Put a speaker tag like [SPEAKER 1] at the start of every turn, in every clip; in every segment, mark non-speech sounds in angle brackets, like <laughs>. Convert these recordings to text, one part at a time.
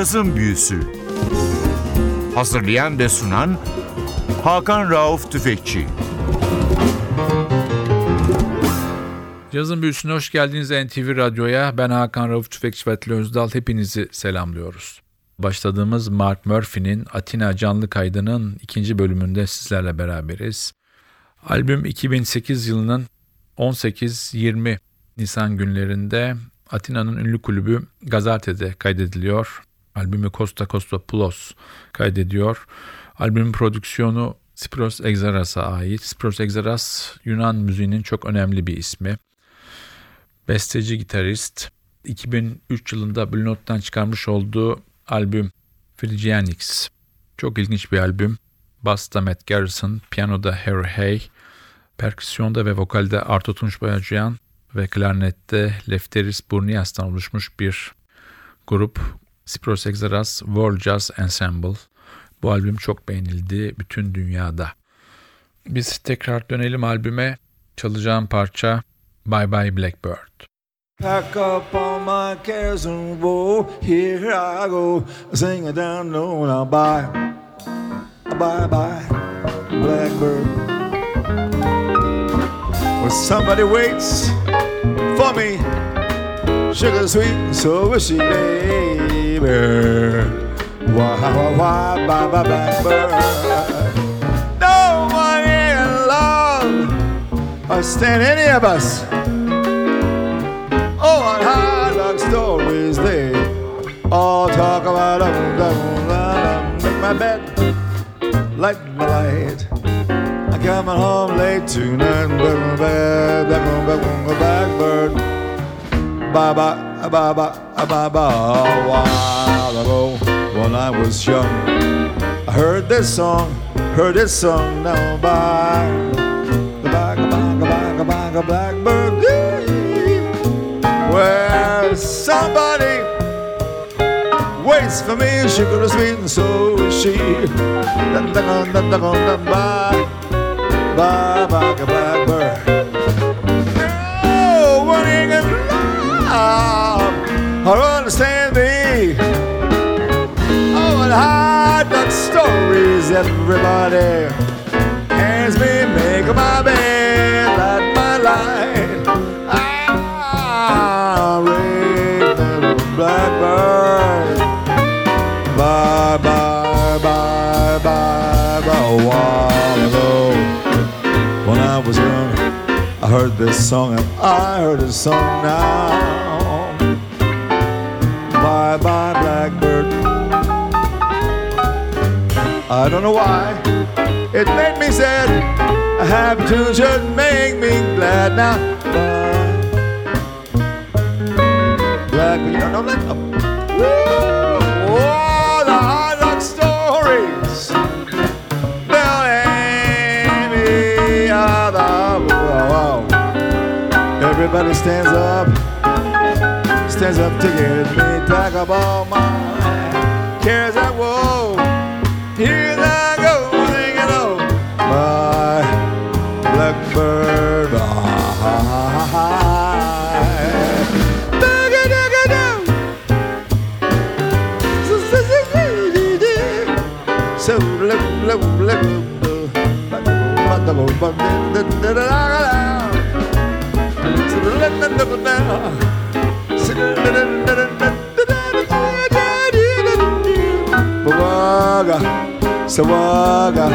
[SPEAKER 1] Cazın Büyüsü Hazırlayan ve sunan Hakan Rauf Tüfekçi
[SPEAKER 2] Cazın Büyüsü'ne hoş geldiniz NTV Radyo'ya. Ben Hakan Rauf Tüfekçi ve Özdal. Hepinizi selamlıyoruz. Başladığımız Mark Murphy'nin Atina canlı kaydının ikinci bölümünde sizlerle beraberiz. Albüm 2008 yılının 18-20 Nisan günlerinde Atina'nın ünlü kulübü Gazate'de kaydediliyor. Albümü Costa Costa Plus kaydediyor. Albümün prodüksiyonu Spiros Exaras'a ait. Spiros Exaras Yunan müziğinin çok önemli bir ismi. Besteci gitarist. 2003 yılında Blue Note'dan çıkarmış olduğu albüm Phrygianics. Çok ilginç bir albüm. Basta Matt Garrison, piyanoda Harry Hay, perküsyonda ve vokalde Arto Tunç Boyacıyan ve klarnette Lefteris Burnias'tan oluşmuş bir grup. Spiros Exaras World Jazz Ensemble. Bu albüm çok beğenildi bütün dünyada. Biz tekrar dönelim albüme. Çalacağım parça Bye Bye Blackbird.
[SPEAKER 3] Pack up all my cares and woe. Here I go, singing down low. Now bye, bye, bye, blackbird. When somebody waits for me, sugar sweet so wishy, baby. Why, why, why, bye, bye, blackbird. No one in love or stand any of us. Oh, what hard luck stories they all talk about. Um, um, um, make my bed, light my light. I coming home late tonight. Black bed, black black blackbird. Bye bye, bye bye, bye. A while ago, when I was young, I heard this song, heard this song. Now bye, bye, bye, bye, bye, bye, blackbird. Where somebody waits for me, she could have sweet and so is she. Dun, dun, dun, dun, dun, dun, bye, bye, bye, blackbird. Everybody hands me, make my bed, light my light. Ah, red blackbird. Bye, bye, bye, bye, bye. A while ago, when I was young, I heard this song and I heard this song now. Don't know why it made me sad. A happy tune should make me glad now. Black, you don't know that? Oh, the hard stories. They'll hand the wow, wow. Everybody stands up, stands up to get me back up all my cares and woe. Here I go, singing oh, my blackbird. So low, low, low, Sawaga, Sawaga.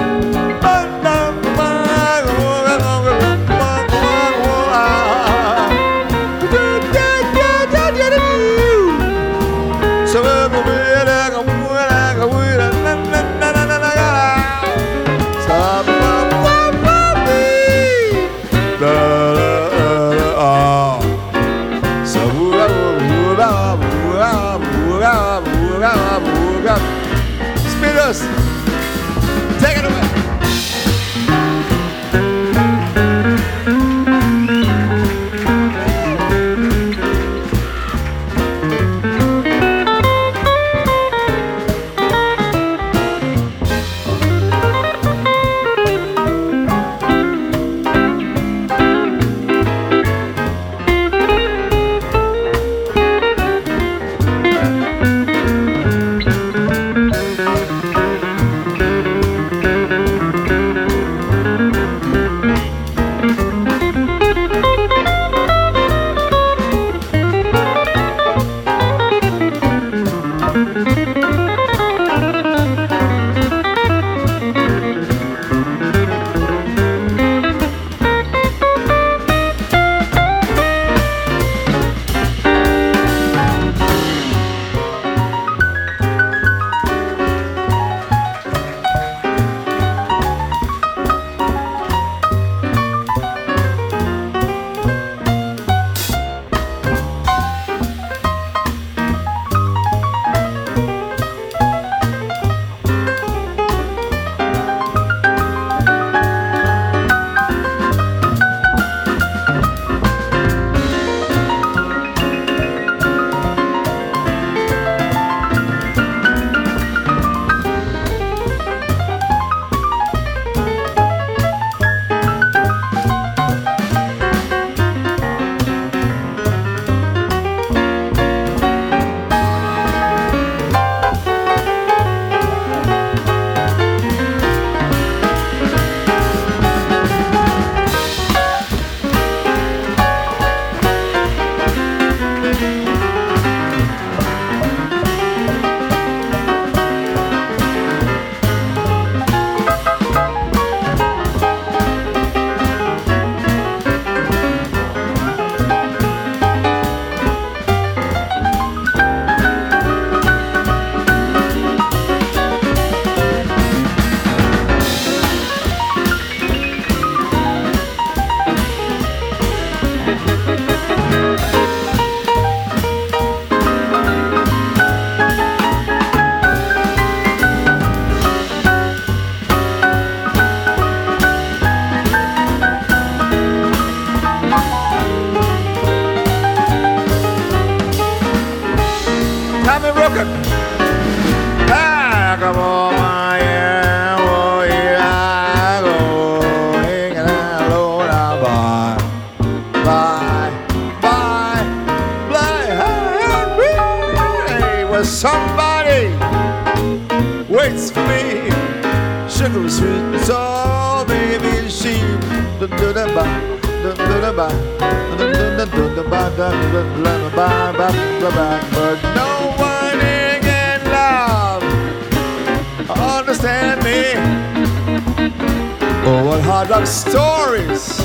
[SPEAKER 3] Hard rock stories.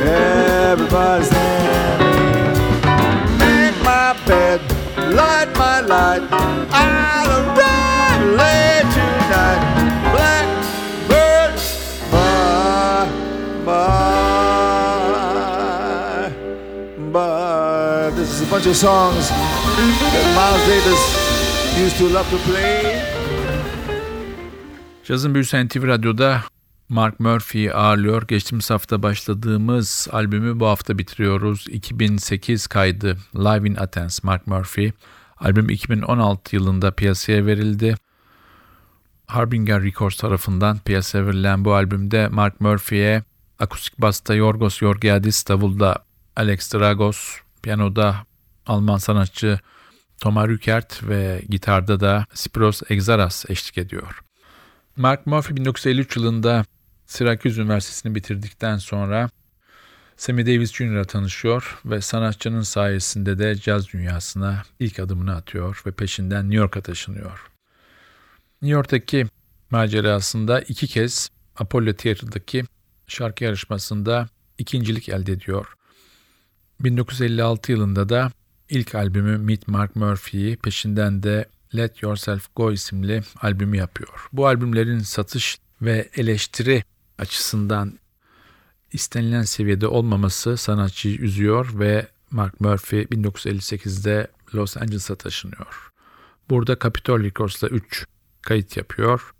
[SPEAKER 3] Everybody's telling Make my bed Light my light. I'll arrive late tonight. Blackbird Bye Bye Bye This is a bunch of songs That Miles Davis used to love to play.
[SPEAKER 2] Cazın Büyüsü NTV Radyo'da Mark Murphy'yi ağırlıyor. Geçtiğimiz hafta başladığımız albümü bu hafta bitiriyoruz. 2008 kaydı Live in Athens Mark Murphy. Albüm 2016 yılında piyasaya verildi. Harbinger Records tarafından piyasaya verilen bu albümde Mark Murphy'ye akustik basta Yorgos Georgiadis, davulda Alex Dragos, piyanoda Alman sanatçı Toma Rükert ve gitarda da Spiros Exaras eşlik ediyor. Mark Murphy 1953 yılında Syracuse Üniversitesi'ni bitirdikten sonra Sammy Davis Jr. tanışıyor ve sanatçının sayesinde de caz dünyasına ilk adımını atıyor ve peşinden New York'a taşınıyor. New York'taki macerasında iki kez Apollo Theater'daki şarkı yarışmasında ikincilik elde ediyor. 1956 yılında da ilk albümü Meet Mark Murphy'yi peşinden de Let Yourself Go isimli albümü yapıyor. Bu albümlerin satış ve eleştiri açısından istenilen seviyede olmaması sanatçıyı üzüyor ve Mark Murphy 1958'de Los Angeles'a taşınıyor. Burada Capitol Records'la 3 kayıt yapıyor.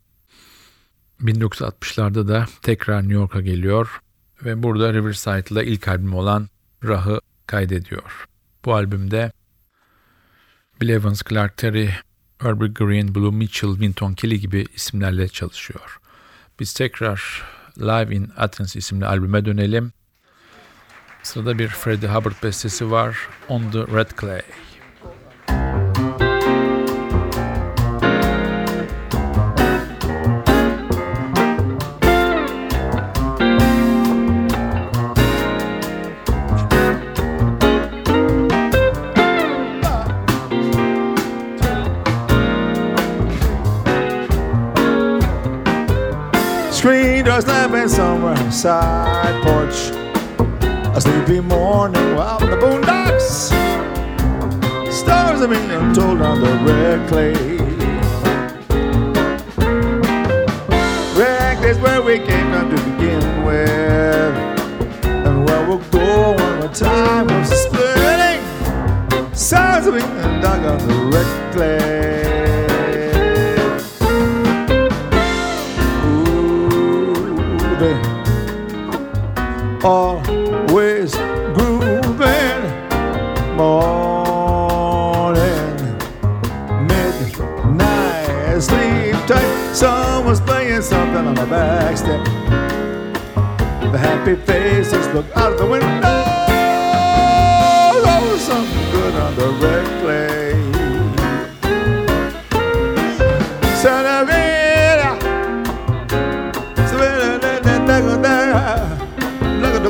[SPEAKER 2] 1960'larda da tekrar New York'a geliyor ve burada Riverside'la ilk albüm olan Rah'ı kaydediyor. Bu albümde Bill Evans, Clark Terry, Herbie Green, Blue Mitchell, Winton Kelly gibi isimlerle çalışıyor. Biz tekrar Live in Athens isimli albüme dönelim. Sırada bir Freddie Hubbard bestesi var. On the Red Clay.
[SPEAKER 3] Side porch. A sleepy morning while the boondocks. Stars are being told on the red clay. Red is where we came from to begin with. And where we'll go when the time of splitting. Stars are being dug on the red clay.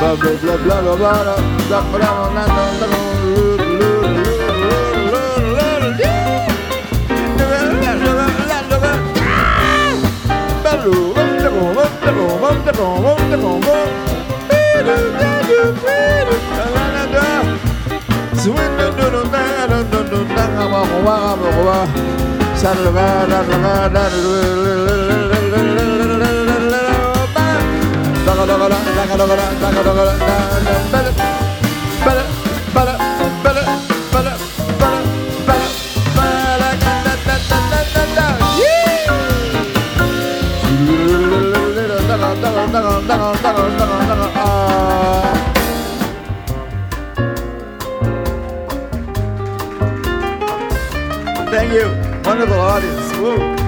[SPEAKER 3] blah blah blah blah blah blah blah blah blah blah blah Saddle Thank you, wonderful audience. Woo.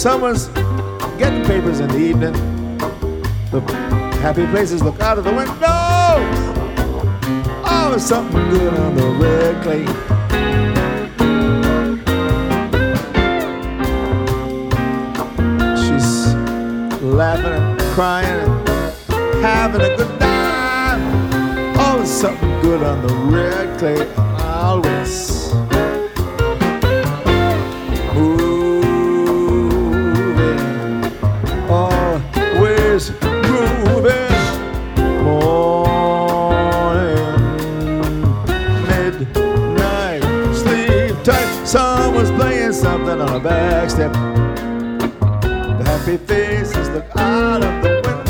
[SPEAKER 3] Someone's getting papers in the evening. The happy places look out of the windows. Oh, something good on the red clay. She's laughing and crying and having a good time. Oh, something good on the red clay. Always. Someone's playing something on a back step. The happy faces look out of the windows.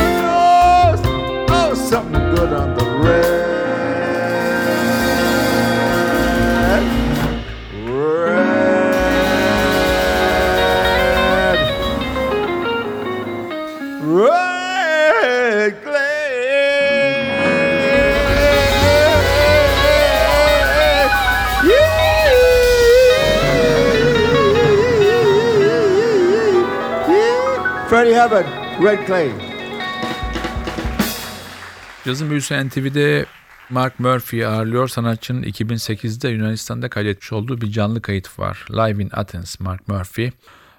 [SPEAKER 3] İt? Red Clay.
[SPEAKER 2] Cazın büyüsü NTV'de Mark Murphy'yi ağırlıyor. Sanatçının 2008'de Yunanistan'da kaydetmiş olduğu bir canlı kayıt var. Live in Athens Mark Murphy.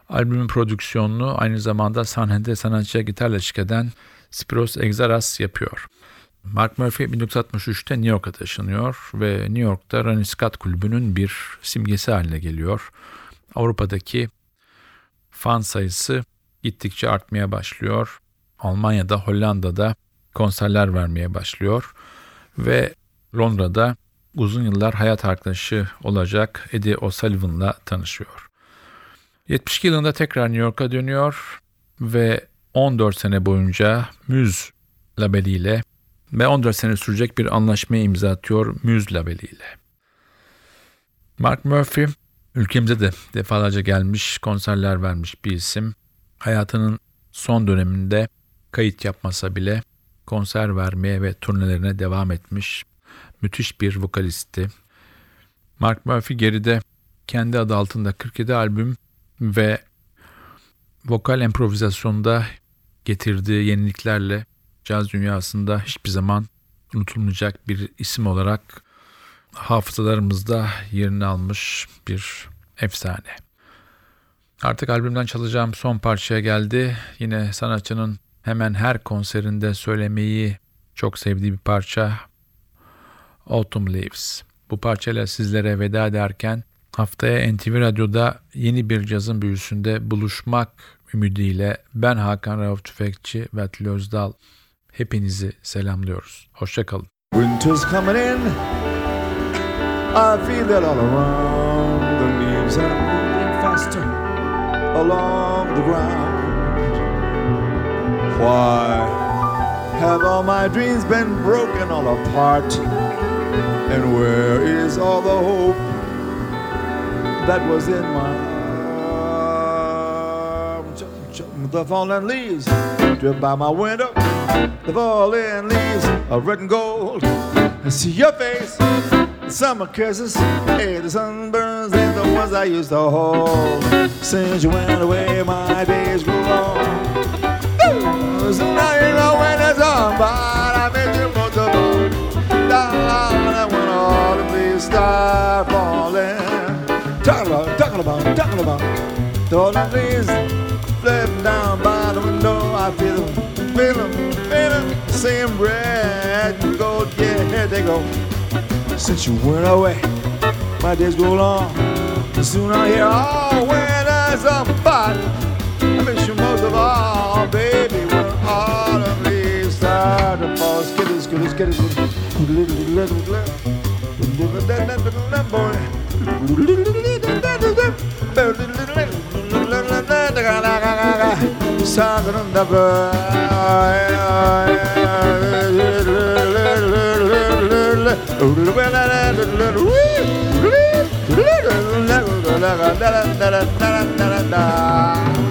[SPEAKER 2] Albümün prodüksiyonunu aynı zamanda sahnede sanatçıya gitarla eşlik eden Spiros Exaras yapıyor. Mark Murphy 1963'te New York'a taşınıyor ve New York'ta Ronnie Scott kulübünün bir simgesi haline geliyor. Avrupa'daki fan sayısı gittikçe artmaya başlıyor. Almanya'da, Hollanda'da konserler vermeye başlıyor ve Londra'da uzun yıllar hayat arkadaşı olacak Eddie O'Sullivan'la tanışıyor. 72 yılında tekrar New York'a dönüyor ve 14 sene boyunca Muse labeliyle ve 14 sene sürecek bir anlaşmaya imza atıyor Muse labeliyle. Mark Murphy ülkemize de defalarca gelmiş, konserler vermiş bir isim. Hayatının son döneminde kayıt yapmasa bile konser vermeye ve turnelerine devam etmiş müthiş bir vokalisti. Mark Murphy geride kendi adı altında 47 albüm ve vokal improvizasyonda getirdiği yeniliklerle caz dünyasında hiçbir zaman unutulmayacak bir isim olarak hafızalarımızda yerini almış bir efsane. Artık albümden çalacağım son parçaya geldi. Yine sanatçının hemen her konserinde söylemeyi çok sevdiği bir parça Autumn Leaves. Bu parçayla sizlere veda ederken haftaya NTV Radyo'da yeni bir cazın büyüsünde buluşmak ümidiyle ben Hakan Rauf Tüfekçi ve Atli Özdal hepinizi selamlıyoruz. Hoşçakalın.
[SPEAKER 3] Winter's coming in. I feel that all around. The leaves are moving faster along the ground. Why have all my dreams been broken all apart? And where is all the hope that was in my heart? The fallen leaves drip by my window. The fallen leaves of red and gold. I see your face, summer kisses, hey, the sun burns and the ones I used to hold. Since you went away, my days grew long. So now you know when it's on, but I miss you of all. Darling, when all the leaves start falling. Talking about, talking about, talking about. The all the leaves floating down by the window. I feel them, feel them, feel them. Same red and gold, yeah, here they go. Since you went away, my days go long. And soon I'll hear oh, all winter's a but I miss you most of all, baby. When all the leaves start to fall, skitty, skitty, skitty, Yo!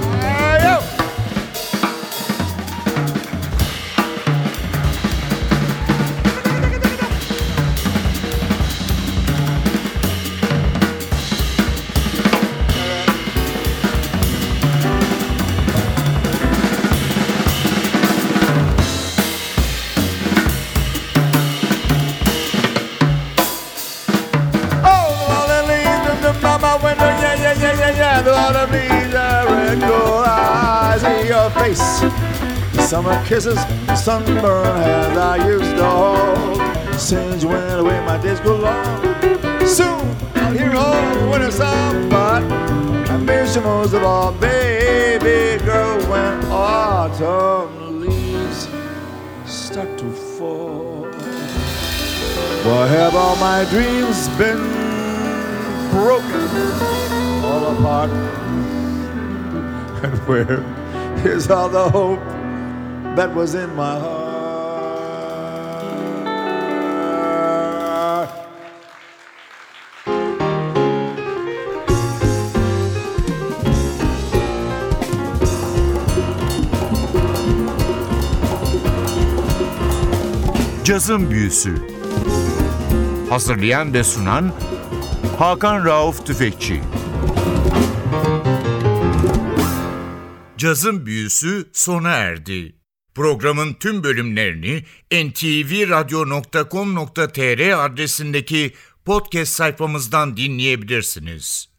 [SPEAKER 3] Face. Summer kisses, sunburn as I used to hold. Since went away, my days go long. Soon I'll hear all winter song, but I miss you most of all, baby girl, when autumn leaves start to fall. Why have all my dreams been broken all apart? <laughs> And where is all the hope that was in my heart?
[SPEAKER 1] Cazın Büyüsü Hazırlayan ve sunan Hakan Rauf Tüfekçi Cazın Büyüsü sona erdi. Programın tüm bölümlerini ntvradio.com.tr adresindeki podcast sayfamızdan dinleyebilirsiniz.